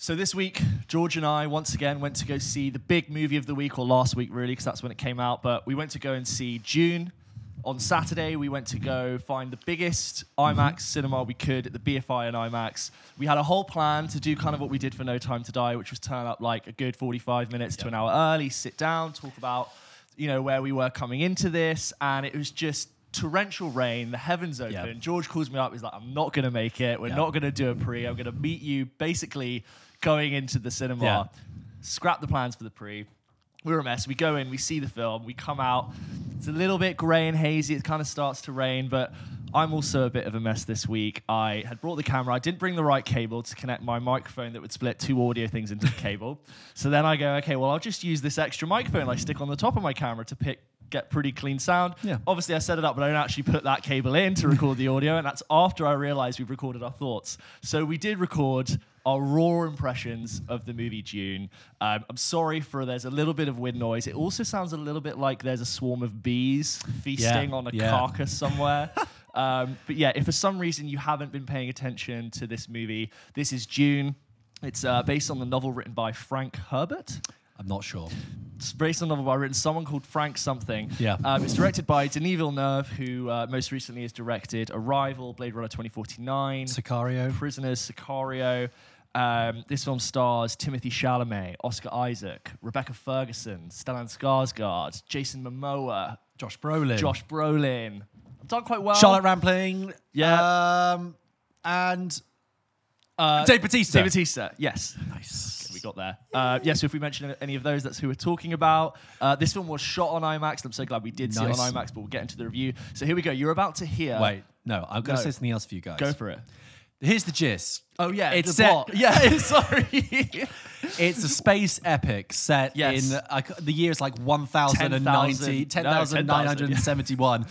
So this week, George and I once again went to go see the big movie of the week, or last week really, because that's when it came out. But we went to go and see Dune. On Saturday, we went to go find the biggest IMAX mm-hmm. cinema we could at the BFI and IMAX. We had a whole plan to do kind of what we did for No Time to Die, which was turn up like a good 45 minutes to an hour early, sit down, talk about you know where we were coming into this, and it was just torrential rain, the heavens open. George calls me up. He's like, "I'm not going to make it. We're not going to do a pre. I'm going to meet you basically going into the cinema. Yeah. Scrap the plans for the pre. We're a mess. We go in, we see the film, we come out. It's a little bit grey and hazy. It kind of starts to rain, but I'm also a bit of a mess this week. I had brought the camera. I didn't bring the right cable to connect my microphone that would split two audio things into the cable. So then I go, okay, well, I'll just use this extra microphone I stick on the top of my camera to pick get pretty clean sound. Yeah. Obviously, I set it up, but I don't actually put that cable in to record the audio, and that's after I realized we've recorded our thoughts. So we did record our raw impressions of the movie Dune. Um, I'm sorry for there's a little bit of wind noise. It also sounds a little bit like there's a swarm of bees feasting Yeah, on a yeah. carcass somewhere. um, but yeah, if for some reason you haven't been paying attention to this movie, this is Dune. It's uh, based on the novel written by Frank Herbert. I'm not sure. It's based on a novel by written someone called Frank something. Yeah. Um, it's directed by Denis Villeneuve, who uh, most recently has directed Arrival, Blade Runner 2049, Sicario. Prisoners, Sicario. Um, this film stars Timothée Chalamet, Oscar Isaac, Rebecca Ferguson, Stellan Skarsgård, Jason Momoa, Josh Brolin. Josh Brolin. I've done quite well. Charlotte Rampling. Yeah. Um, and uh, Dave Bautista. Dave Bautista, yes. Nice. we got there. Uh, yeah, so if we mention any of those, that's who we're talking about. Uh, this film was shot on IMAX. I'm so glad we did see it on IMAX, but we'll get into the review. So here we go. You're about to hear. Wait, no, I'm going No. to say something else for you guys. Go for it. Here's the gist. Oh, yeah. It's set- plot. Yeah, sorry. It's a space epic set Yes. in uh, the year is like 1090, 10,000. No, 10,971.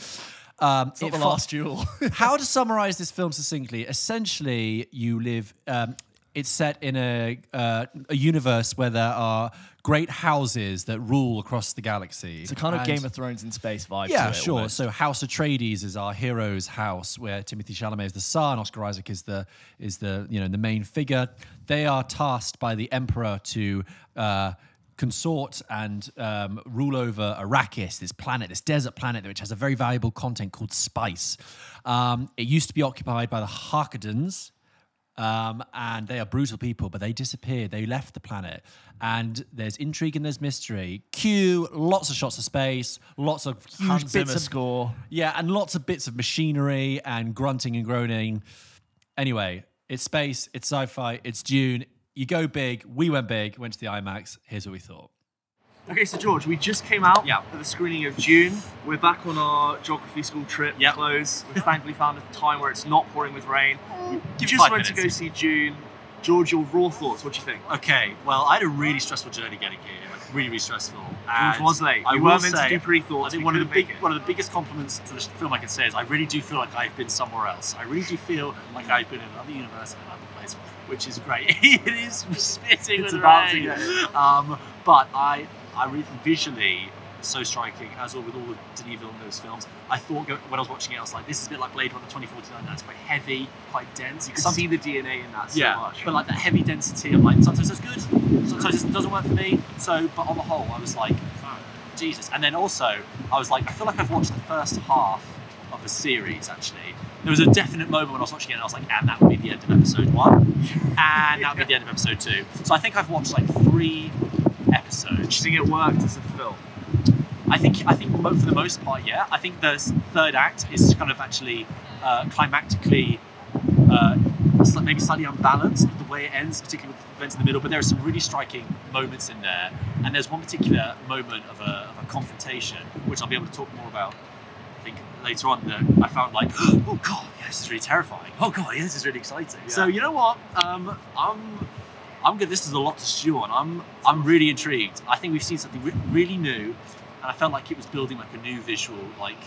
Um, it the fo- last duel. How to summarize this film succinctly? Essentially, you live. Um, it's set in a uh, a universe where there are great houses that rule across the galaxy. it's a kind of And- Game of Thrones in space vibe. Yeah, to it, sure. almost. So House Atreides is our hero's house, where Timothée Chalamet is the son, Oscar Isaac is the is the you know the main figure. They are tasked by the Emperor to. Uh, consort and um, rule over Arrakis, this planet, this desert planet, which has a very valuable content called spice. Um, it used to be occupied by the Harkonnens, um, and they are brutal people, but they disappeared. They left the planet, and there's intrigue and there's mystery. Cue lots of shots of space, lots of huge Hans bits of score. yeah, and lots of bits of machinery and grunting and groaning. Anyway, it's space, it's sci-fi, it's Dune. You go big. We went big. Went to the IMAX. Here's what we thought. Okay, so George, we just came out Yeah. for the screening of Dune. We're back on our geography school trip. Yeah. Close. We've thankfully found a time where it's not pouring with rain. We just went to go see Dune. George, your raw thoughts. What do you think? Okay, well, I had a really stressful journey getting here. like, Really, really stressful. And was late. I weren't meant to do pre-thoughts, I think one of the big, one of the biggest compliments to the film I can say is I really do feel like I've been somewhere else. I really do feel like I've been in another universe and another place, which is great. it is spitting It's with about to rain. Um, but I, I really visually so striking, as all with all of Denis Villeneuve's films. I thought when I was watching it, I was like, this is a bit like Blade Runner 2049. That's quite heavy, quite dense. You can see the DNA in that so yeah, much. but like that heavy density, I'm like, sometimes it's good, sometimes it doesn't work for me. So, but on the whole, I was like, oh, Jesus. And then also, I was like, I feel like I've watched the first half of a series actually. There was a definite moment when I was watching it, and I was like, and that would be the end of episode one, and that would be the end of episode two. So I think I've watched like three do episodes. you think it worked as a film? I think I think for the most part, yeah. I think the third act is kind of actually uh, climactically, uh, maybe slightly unbalanced with the way it ends, particularly with the events in the middle. But there are some really striking moments in there, and there's one particular moment of a, of a confrontation, which I'll be able to talk more about. I think later on that I found like, oh god, yeah, this is really terrifying. Oh god, yeah, this is really exciting. So you know what? Um, I'm I'm good. This is a lot to stew on. I'm I'm really intrigued. I think we've seen something re- really new, and I felt like it was building like a new visual like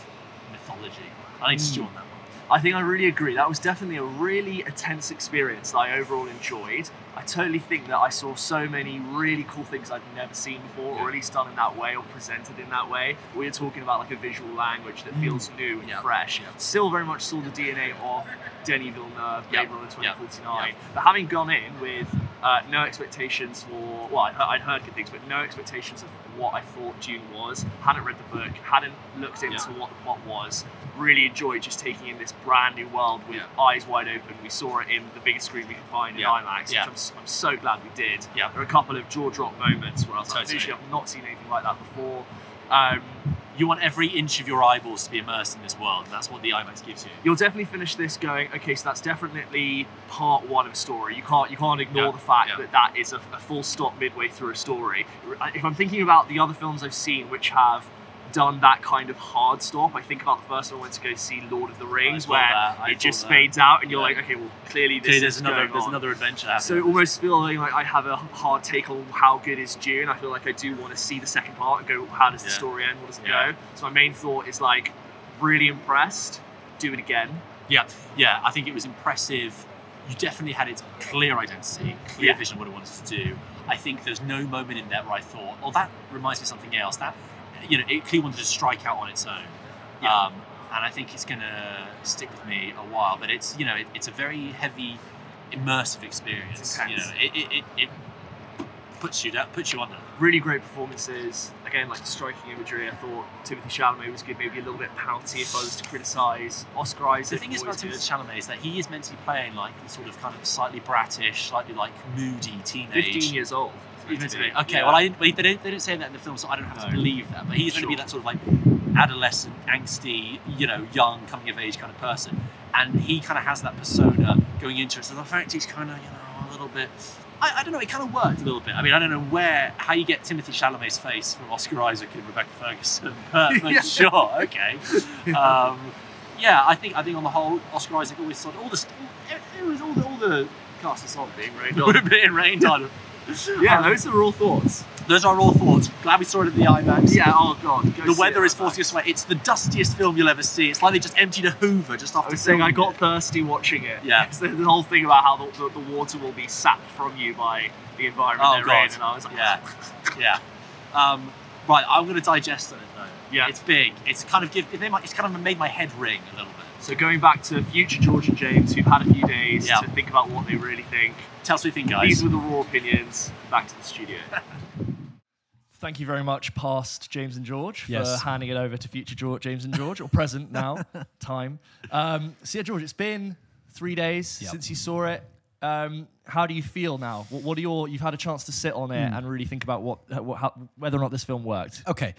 mythology. I need to hmm. stew on that one. I think I really agree. That was definitely a really intense experience that I overall enjoyed. I totally think that I saw so many really cool things I'd never seen before, or at least done in that way, or presented in that way. We are talking about like a visual language that hmm. feels new and Yeah. fresh. Yeah. Still very much saw the DNA of Denis Villeneuve. Blade Runner Yeah. 2049. Yeah. But having gone in with uh, no expectations for, well, I'd, I'd heard good things, but no expectations of what I thought Dune was. Hadn't read the book, hadn't looked into Yeah. what the plot was. Really enjoyed just taking in this brand new world with eyes wide open. We saw it in the biggest screen we could find in IMAX, I'm, I'm so glad we did. There are a couple of jaw drop moments where I was like, Totally. I've not seen anything like that before. Um, You want every inch of your eyeballs to be immersed in this world. and That's what the IMAX gives you. you'll definitely finish this going okay so that's definitely part one of a story you can't you can't ignore Yeah, the fact yeah. that that is a, a full stop midway through a story if i'm thinking about the other films i've seen which have done that kind of hard stop i think about the first one i went to go see lord of the rings where that, it just that. fades out and you're Yeah. like okay well clearly this there's another there's another adventure happening. So almost feeling like I have a hard take on how good is Dune. I feel like I do want to see the second part and go, how does the Yeah. story end? What does it Yeah. go? So my main thought is like, really impressed. Do it again. Yeah, yeah. I think it was impressive. You definitely had its clear identity, clear vision of what it wanted to do. I think there's no moment in there where I thought, "Oh, that reminds me of something else." That you know, it clearly wanted to strike out on its own. Yeah. Um, and I think it's going to stick with me a while. But it's you know, it, it's a very heavy, immersive experience. You know, it, it, it, it puts you down, puts you under. Really great performances. Again, like striking imagery. I thought Timothée Chalamet was good. Maybe a little bit pouty if I was to criticise. Oscar Isaac. The thing is about always Timothée good. Chalamet is that he is meant to be playing like the sort of kind of slightly bratish, slightly like moody teenage. 15 years old. To be. Yeah. Okay, well, I didn't, they, don't, they don't say that in the film, so I don't have to believe that. But he's going to be that sort of like adolescent, angsty, you know, young, coming of age kind of person. And he kind of has that persona going into it. So the fact he's kind of, you know, a little bit. I, I don't know, it kind of worked a little bit. I mean, I don't know where, how you get Timothée Chalamet's face from Oscar Isaac and Rebecca Ferguson, but, Yeah. sure, okay. Um, yeah, I think I think on the whole, Oscar Isaac always sort of all the it, it was all the all the cast of song being rained on, being rained on. Yeah, those are all thoughts. those are all thoughts. Glad we saw it at the IMAX. Yeah, oh god. go The weather is forcing us away. It's the dustiest film you'll ever see. It's like they just emptied a Hoover just after. I was saying I got it. thirsty watching it. Yeah. It's the, the whole thing about how the, the, the water will be sapped from you by the environment Oh they're god. in, and I was like, yeah, yeah. Um, right, I'm going to digest on it though. Yeah. It's big. It's kind of give. It my, it's kind of made my head ring a little bit. So going back to future George and James, who've had a few days Yeah. to think about what they really think. Tell us what you think, guys. These were the raw opinions. Back to the studio. Thank you very much, past James and George, for Yes. handing it over to future George, James and George, or present now, time. Um, so yeah, George, it's been three days Yep. since you saw it. Um, how do you feel now? What, what are your? You've had a chance to sit on it and really think about what, what how, whether or not this film worked. Okay.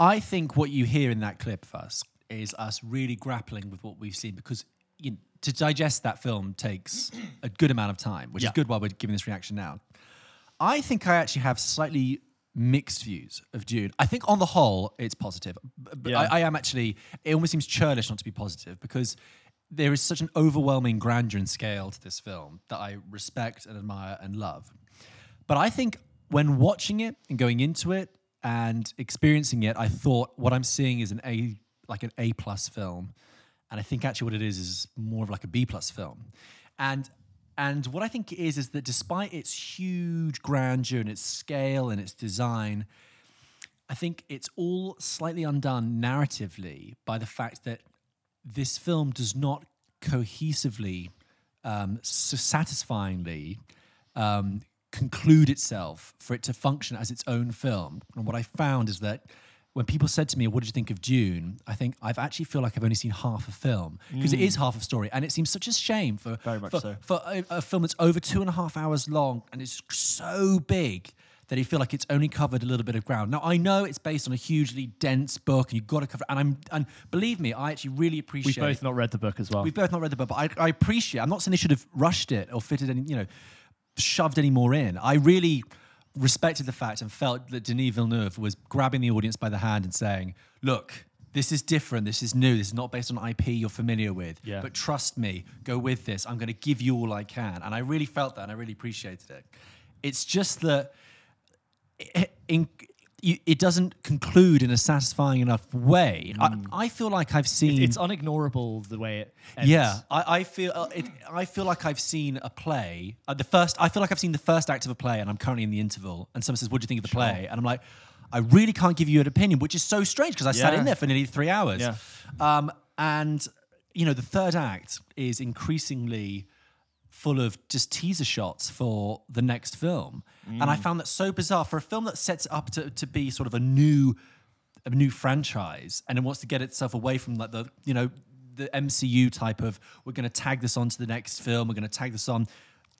I think what you hear in that clip first is us really grappling with what we've seen because you know, to digest that film takes a good amount of time, which Yeah. is good while we're giving this reaction now. I think I actually have slightly mixed views of Dune. I think on the whole, it's positive. But Yeah. I, I am actually, it almost seems churlish not to be positive because there is such an overwhelming grandeur and scale to this film that I respect and admire and love. But I think when watching it and going into it and experiencing it, I thought what I'm seeing is an A, like an A plus film, and I think actually what it is is more of like a B plus film, and and what I think it is is that despite its huge grandeur and its scale and its design, I think it's all slightly undone narratively by the fact that this film does not cohesively, um, so satisfyingly um, conclude itself for it to function as its own film. And what I found is that when people said to me, "What did you think of Dune?" I think I've actually feel like I've only seen half a film because it is mm. half a story, and it seems such a shame for Very much for, so. for a, a film that's over two and a half hours long and it's so big that you feel like it's only covered a little bit of ground. Now I know it's based on a hugely dense book, and you've got to cover. And I'm and believe me, I actually really appreciate. We've both not read the book as well. We've both not read the book, but I, I appreciate. I'm not saying they should have rushed it or fitted any, you know, shoved any more in. I really respected the fact and felt that Denis Villeneuve was grabbing the audience by the hand and saying, "Look, this is different. This is new. This is not based on IP you're familiar with. Yeah. But trust me, go with this. I'm going to give you all I can." And I really felt that, and I really appreciated it. It's just that in you, it doesn't conclude in a satisfying enough way. I, I feel like I've seen. It's unignorable the way it ends. yeah, I, I feel uh, it, I feel like I've seen a play. Uh, the first, I feel like I've seen the first act of a play, and I'm currently in the interval. And someone says, "What do you think of the play?" And I'm like, "I really can't give you an opinion," which is so strange because I sat in there for nearly three hours. Yeah. Um, and you know, the third act is increasingly full of just teaser shots for the next film, and Mm. I found that so bizarre for a film that sets up to, to be sort of a new a new franchise and it wants to get itself away from like the you know the MCU type of we're going to tag this on to the next film we're going to tag this on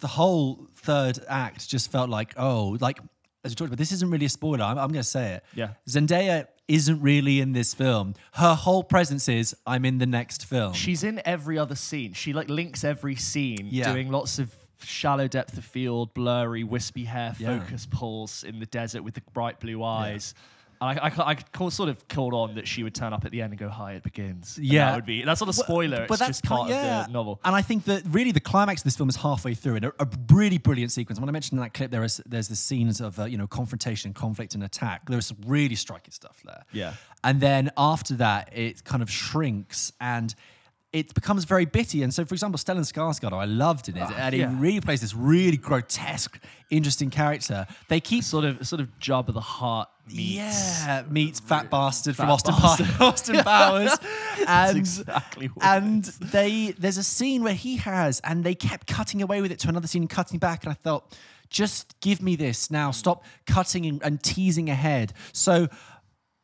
the whole third act just felt like oh like as we talked about this isn't really a spoiler I'm, I'm going to say it Yeah. Zendaya isn't really in this film her whole presence is I'm in the next film She's in every other scene. She like links every scene, Yeah. doing lots of shallow depth of field, blurry, wispy hair, Yeah. focus pulls in the desert with the bright blue eyes. And I, I, sort of called on that she would turn up at the end and go, "Hi, it begins." And Yeah. that would be that's not a spoiler. it's just part of the novel. And I think that really the climax of this film is halfway through, and a, a really brilliant sequence. When I mentioned in that clip, there is there's the scenes of uh, you know confrontation, conflict, and attack. There is some really striking stuff there. Yeah. And then after that, it kind of shrinks and. It becomes very bitty, and so, for example, Stellan Skarsgård, I loved in it, and he yeah. really plays this really grotesque, interesting character. They keep Sort of sort of Jabba the Hutt meets. yeah, meets fat bastard from Fat Austin, bastard. Pa- Austin Powers, and exactly and they there's a scene where he has, and they kept cutting away with it to another scene, and cutting back, and I thought, just give me this now. Stop cutting and, and teasing ahead. So,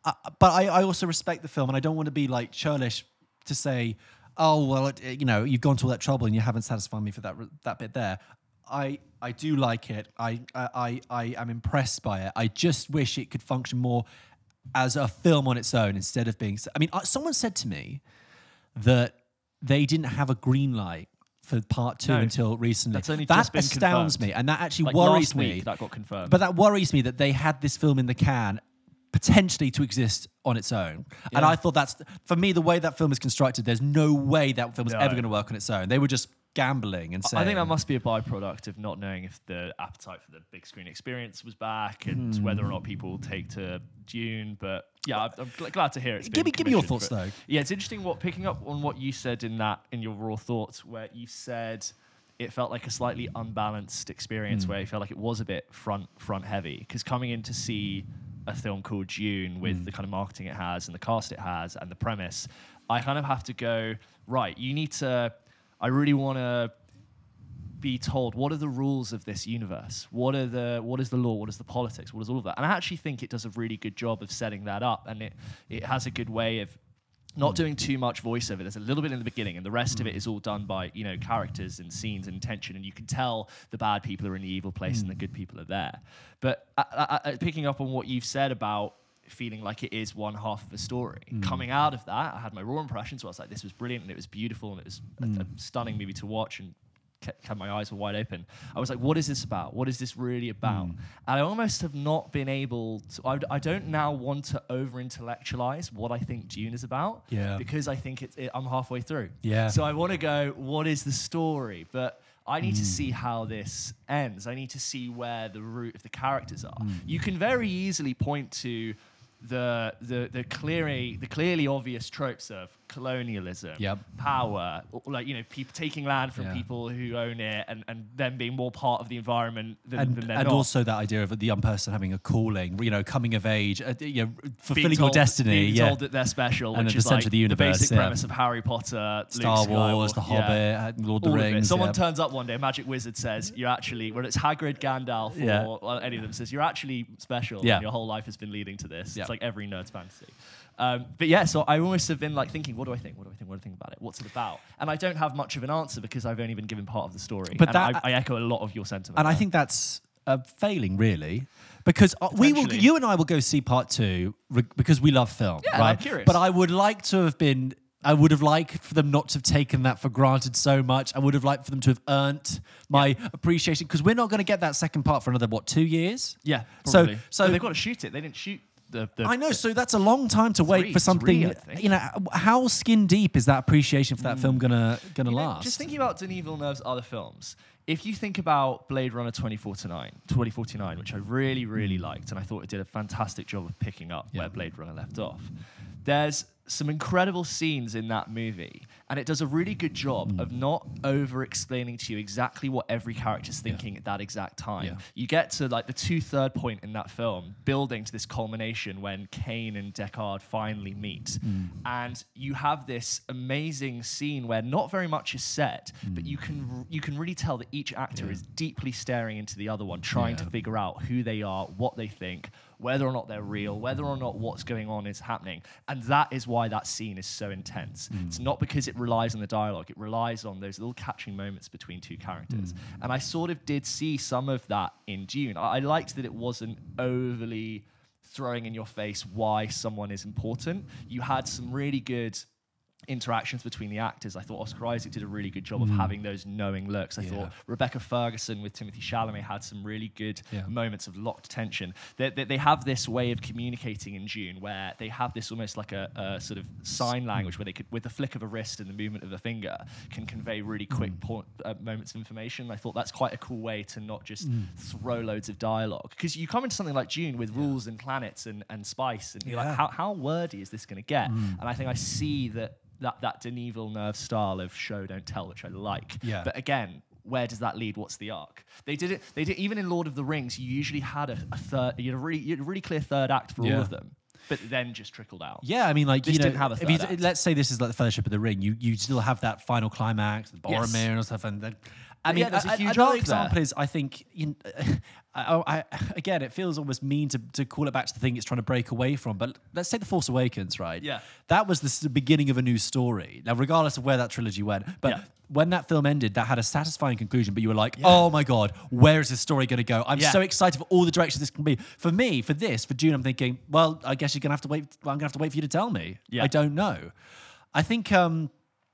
uh, but I, I also respect the film, and I don't want to be like churlish to say, oh well, it, you know, you've gone to all that trouble and you haven't satisfied me for that that bit there. I I do like it. I I I, I am impressed by it. I just wish it could function more as a film on its own instead of being. I mean, uh, someone said to me that they didn't have a green light for part two No. until recently. That's only that astounds confirmed. me, and that actually Like worries me. that got confirmed. But that worries me that they had this film in the can potentially to exist on its own. And I thought that's for me the way that film is constructed. There's no way that film was No. ever going to work on its own. They were just gambling and saying. I think that must be a byproduct of not knowing if the appetite for the big screen experience was back and Hmm. whether or not people take to Dune. But yeah, I'm, I'm gl- glad to hear it. Give me, give me your thoughts, though. Yeah, it's interesting. What picking up on what you said in that in your raw thoughts, where you said it felt like a slightly unbalanced experience, where it felt like it was a bit front front heavy. Because coming in to see a film called Dune with Hmm. the kind of marketing it has and the cast it has and the premise, I kind of have to go right. You need to. I really want to be told what are the rules of this universe what are the what is the law what is the politics what is all of that and i actually think it does a really good job of setting that up and it it has a good way of not doing too much voiceover. There's a little bit in the beginning and the rest of it is all done by you know characters and scenes and intention and you can tell the bad people are in the evil place and the good people are there. But uh, uh, uh, picking up on what you've said about feeling like it is one half of a story. Coming out of that, I had my raw impressions. Where I was like, this was brilliant and it was beautiful and it was a, a stunning movie to watch and kept, my eyes were wide open. I was like, what is this about? What is this really about? Hmm. And I almost have not been able to. I, I don't now want to over intellectualize what I think Dune is about. Yeah. Because I think it's, it, I'm halfway through. Yeah. So I want to go, what is the story? But I need to see hmm. how this ends. I need to see where the root of the characters are. Hmm. You can very easily point to the the the clearly the clearly obvious tropes of colonialism, Yep. power, like you know, people taking land from Yeah. people who own it, and, and them being more part of the environment than, and, than they're and also that idea of the young person having a calling, you know, coming of age, uh, you know, Being fulfilling your destiny. being yeah. told that they're special, And which at the is center like of the universe, the basic yeah. premise of Harry Potter, Star Luke Wars, Skywalker, The. Hobbit, uh, Lord of the All of. Rings. Someone turns up one day, a magic wizard says, You're actually, whether it's Hagrid, Gandalf, or well, any of them, says, You're actually special. Yeah. And your whole life has been leading to this. Yeah. It's like every nerd's fantasy. Um, but yeah, so I almost have been like thinking, What do I think? What do I think? What do I think about it? What's it about? And I don't have much of an answer because I've only been given part of the story. But and that- I, I echo a lot of your sentiment. and I think that's a failing, really, because uh, we will, you and I will go see part two re- because we love film, Yeah, I'm right? curious. But I would like to have been. I would have liked for them not to have taken that for granted so much. I would have liked for them to have earned my appreciation because we're not going to get that second part for another what two years? Yeah. So- Probably. so- But they've got to shoot it. They didn't shoot the. the I know. So that's a long time to wait Three, for something. three, you know, how skin deep is that appreciation for that film gonna gonna You know, last? Just thinking about Denis Villeneuve's other films, if you think about Blade Runner 2049, 2049, which I really, really liked, and I thought it did a fantastic job of picking up Yeah. where Blade Runner left off, there's some incredible scenes in that movie, and it does a really good job of not over explaining to you exactly what every character's thinking at that exact time. Yeah. You get to like the two third point in that film, building to this culmination when Kane and Deckard finally meet. Mm. And you have this amazing scene where not very much is said, but mm. you can you can really tell that each actor is deeply staring into the other one, trying to figure out who they are, what they think, whether or not they're real, whether or not what's going on is happening. And that is why that scene is so intense. Mm. It's not because it relies on the dialogue, it relies on those little catching moments between two characters. Mm. And I sort of did see some of that in Dune. I, I liked that it wasn't overly throwing in your face why someone is important. You had some really good interactions between the actors. I thought Oscar Isaac did a really good job of hmm. having those knowing looks. I Yeah. thought Rebecca Ferguson with Timothée Chalamet had some really good Yeah. moments of locked tension. They, they, they have this way of communicating in Dune where they have this almost like a, a sort of sign language where they could, with the flick of a wrist and the movement of a finger, can convey really hmm. quick point, uh, moments of information. I thought that's quite a cool way to not just hmm. throw loads of dialogue because you come into something like Dune with rules and planets and, and spice, and you're Yeah. like, how, how wordy is this going to get? And I think I see that that that Denis Villeneuve style of show don't tell, which I like. Yeah. But again, where does that lead? What's the arc? They did it. They did even in Lord of the Rings. You usually had a, a third. You had a really, you had a really clear third act for all of them, but then just trickled out. Yeah, I mean, like This you know, didn't have a if you- let's say this is like the Fellowship of the Ring. You you still have that final climax, with Yes. Boromir and stuff, and then. I Yeah, mean, there's a a- huge another example there. is I think you know, I, I, again it feels almost mean to, to call it back to the thing it's trying to break away from. But let's take the Force Awakens, right? Yeah. that was the beginning of a new story. Now, regardless of where that trilogy went, but Yeah. when that film ended, that had a satisfying conclusion. But you were like, oh my god, where is this story going to go? I'm Yeah. so excited for all the directions this can be. For me, for this, for Dune, I'm thinking, well, I guess you're gonna have to wait. Well, I'm gonna have to wait for you to tell me. Yeah. I don't know. I think um,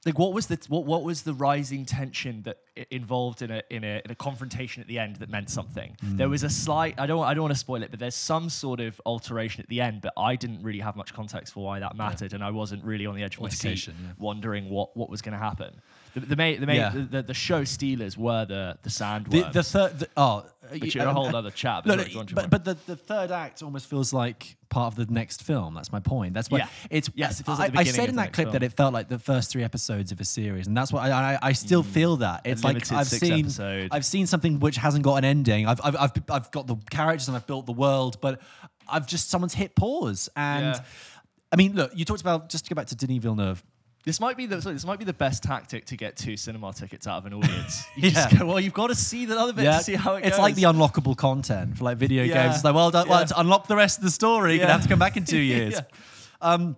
Like what was the what, what was the rising tension that involved in a in a in a confrontation at the end that meant something? Hmm. There was a slight I don't I don't want to spoil it, but there's some sort of alteration at the end, but I didn't really have much context for why that mattered, and I wasn't really on the edge of my seat, yeah. wondering what what was going to happen. The the, main, the, main, Yeah. the, the the show stealers were the the sandworms. the, the third. Oh, Uh, which is a whole uh, other chat, but No, no, go on, Jim. but, but the, the third act almost feels like part of the next film. That's my point. That's why Yeah. it's. Yes, it feels I, like the I said in that clip film. that it felt like the first three episodes of a series, and that's what I I, I still hmm. feel that it's like I've seen episode. I've seen something which hasn't got an ending. I've I've I've, I've got the characters and I've built the world, but I've just someone's hit pause and. Yeah. I mean, look. You talked about just to go back to Denis Villeneuve. This might be the sorry, this might be the best tactic to get two cinema tickets out of an audience. You just Yeah. go, well, you've got to see the other bit to see how it goes. it's goes. like the unlockable content for like video Yeah. games. It's like, well, done, well, Yeah. to unlock the rest of the story, you're gonna have to come back in two years. Yeah. um,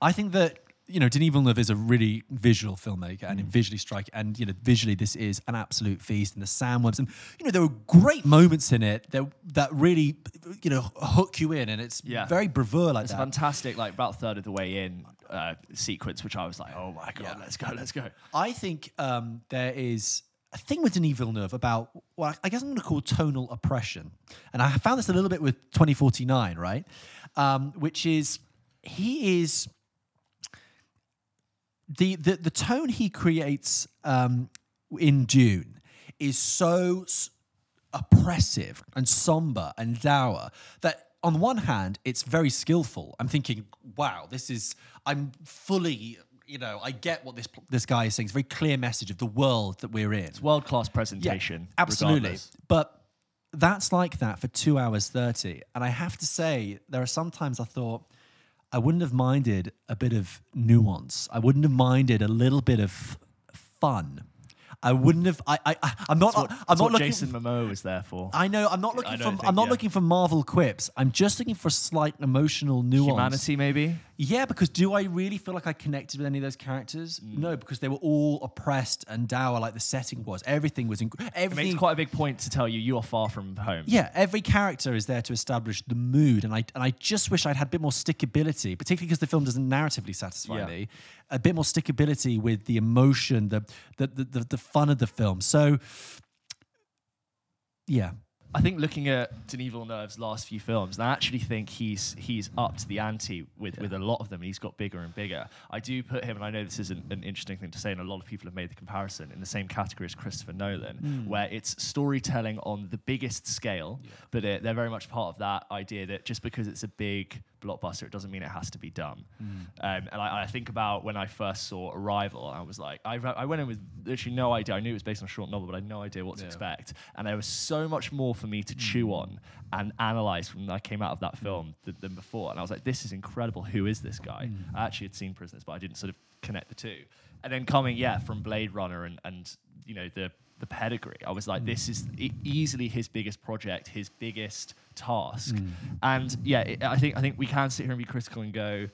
I think that you know Denis Villeneuve is a really visual filmmaker and visually striking, and you know visually this is an absolute feast. And the sandworms, and you know there were great moments in it that that really you know hook you in, and it's Yeah. very bravura like It's that. fantastic, like about a third of the way in uh, sequence, which I was like, oh my god, Yeah. let's go, let's go. I think um, there is a thing with Denis Villeneuve about what I guess I'm going to call tonal oppression, and I found this a little bit with 2049, right? Um, which is he is the the the tone he creates um, in Dune is so oppressive and somber and dour that on one hand it's very skillful. I'm thinking wow this is i'm fully you know i get what this this guy is saying. It's a very clear message of the world that we're in. It's World class presentation, absolutely. regardless. but that's like that for two hours 30 and i have to say there are sometimes i thought i wouldn't have minded a bit of nuance. I wouldn't have minded a little bit of fun i wouldn't have i, I i'm not what, i'm not what looking Jason Momoa was there for. I know. I'm not looking for. think, I'm not yeah. looking for Marvel quips. I'm just looking for slight emotional nuance. Humanity, maybe. Yeah, because do I really feel like I connected with any of those characters? Mm. No, because they were all oppressed and dour, like the setting was. Everything was. Inc- It makes quite a big point to tell you you are far from home. yeah, every character is there to establish the mood, and I and I just wish I'd had a bit more stickability, particularly because the film doesn't narratively satisfy Yeah. me. A bit more stickability with the emotion, the the, the the the fun of the film. So, yeah, I think looking at Denis Villeneuve's last few films, I actually think he's he's upped the ante with, with a lot of them, and he's got bigger and bigger. I do put him, and I know this isn't an interesting thing to say, and a lot of people have made the comparison in the same category as Christopher Nolan, Hmm. where it's storytelling on the biggest scale, but it, they're very much part of that idea that just because it's a big blockbuster, it doesn't mean it has to be dumb. Hmm. Um, and I, I think about when I first saw Arrival, I was like, I, I went in with literally no idea. I knew it was based on a short novel, but I had no idea what to Yeah. expect. And there was so much more for me to chew on and analyze when I came out of that film th- than before. And I was like, this is incredible. Who is this guy? I actually had seen Prisoners, but I didn't sort of connect the two. And then coming, yeah, from Blade Runner and, and you know, the the pedigree. I was like, hmm. this is e- easily his biggest project, his biggest task. Hmm. And yeah, it, I think I think we can sit here and be critical and go,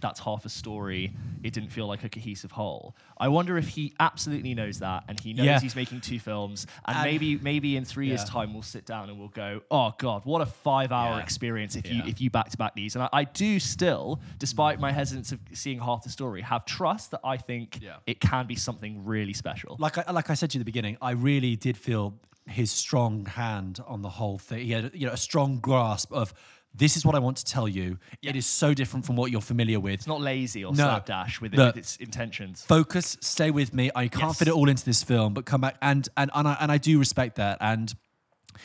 that's half a story. It didn't feel like a cohesive whole. I wonder if he absolutely knows that, and he knows Yeah. he's making two films, and, And- maybe maybe in three years' time we'll sit down and we'll go, oh god, what a five-hour Yeah. experience if you if you back to back these. And I, I do still, despite my hesitance of seeing half the story, have trust that I think Yeah. it can be something really special. like I, like I said to you at the beginning, I really did feel his strong hand on the whole thing. He had you know a strong grasp of this is what I want to tell you. It is so different from what you're familiar with. it's not lazy or No. slapdash with, it, with its intentions. Focus, stay with me. I can't Yes. fit it all into this film, but come back and and and I, and I do respect that. And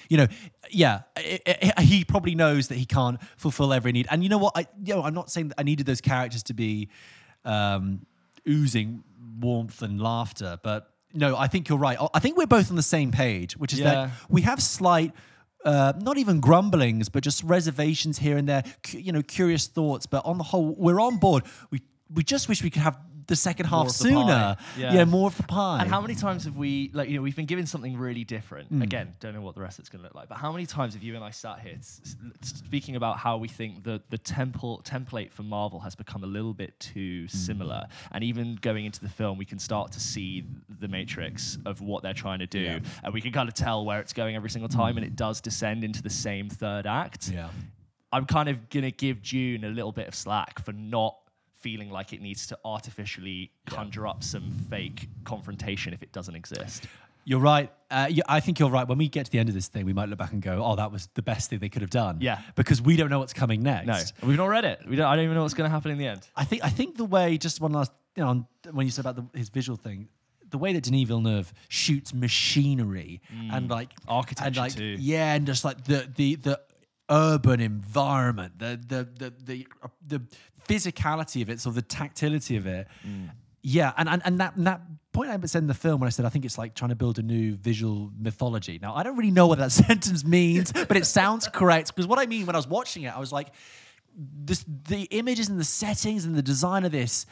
you know, yeah, i i he probably knows that he can't fulfill every need. And you know what? I you know, I'm not saying that I needed those characters to be um, oozing warmth and laughter, but no, I think you're right. I think we're both on the same page, which is Yeah. that we have slight. Uh, not even grumblings, but just reservations here and there. cu- you know, curious thoughts. But on the whole, we're on board. We we just wish we could have the second half sooner. pie. Yeah. more of the pie. And how many times have we, like, you know, we've been given something really different. Hmm. Again, don't know what the rest of it's going to look like. But how many times have you and I sat here speaking about how we think the the temple template for Marvel has become a little bit too Hmm. similar, and even going into the film, we can start to see the matrix of what they're trying to do, Yeah. and we can kind of tell where it's going every single time, and it does descend into the same third act. Yeah. I'm kind of gonna give Dune a little bit of slack for not feeling like it needs to artificially conjure up some fake confrontation if it doesn't exist. You're right. Uh, yeah, I think you're right. When we get to the end of this thing, we might look back and go, "Oh, that was the best thing they could have done." Yeah. because we don't know what's coming next. No, we've not read it. We don't. I don't even know what's gonna happen in the end. I think I think the way just one last you know on- when you said about the, his visual thing, the way that Denis Villeneuve shoots machinery and like architecture and Mm. Like too. yeah, and just like the the the urban environment, the the the the, uh, the physicality of it, so the tactility of it. Mm. Yeah, and, and and that and that point I said in the film when I said I think it's like trying to build a new visual mythology. Now I don't really know what that sentence means, but it sounds correct because what I mean when I was watching it, I was like, this the images and the settings and the design of this.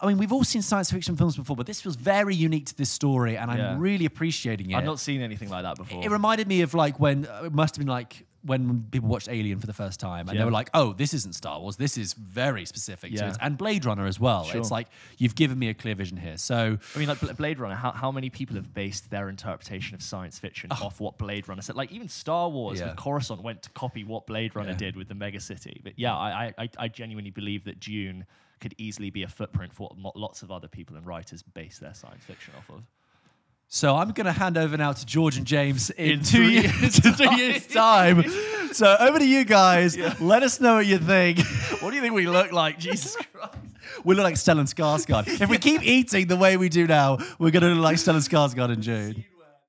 I mean, we've all seen science fiction films before, but this feels very unique to this story, and I'm really appreciating it. I've not seen anything like that before. It reminded me of like when uh, it must have been like when people watched Alien for the first time and they were like, "Oh, this isn't Star Wars. This is very specific to Yeah. it." And Blade Runner as well. Sure. It's like you've given me a clear vision here. So I mean, like Blade Runner. How, how many people have based their interpretation of science fiction off what Blade Runner said? Like even Star Wars Oh. Yeah. with Coruscant went to copy what Blade Runner Yeah. did with the mega city. But yeah, I, I, I genuinely believe that Dune could easily be a footprint for what lots of other people and writers base their science fiction off of. So I'm going to hand over now to George and James in, In two, three years, two years' time. So over to you guys. Let us know what you think. What do you think we look like? Jesus Christ. We look like Stellan Skarsgård. if we keep eating the way we do now, we're going to look like Stellan Skarsgård in Dune.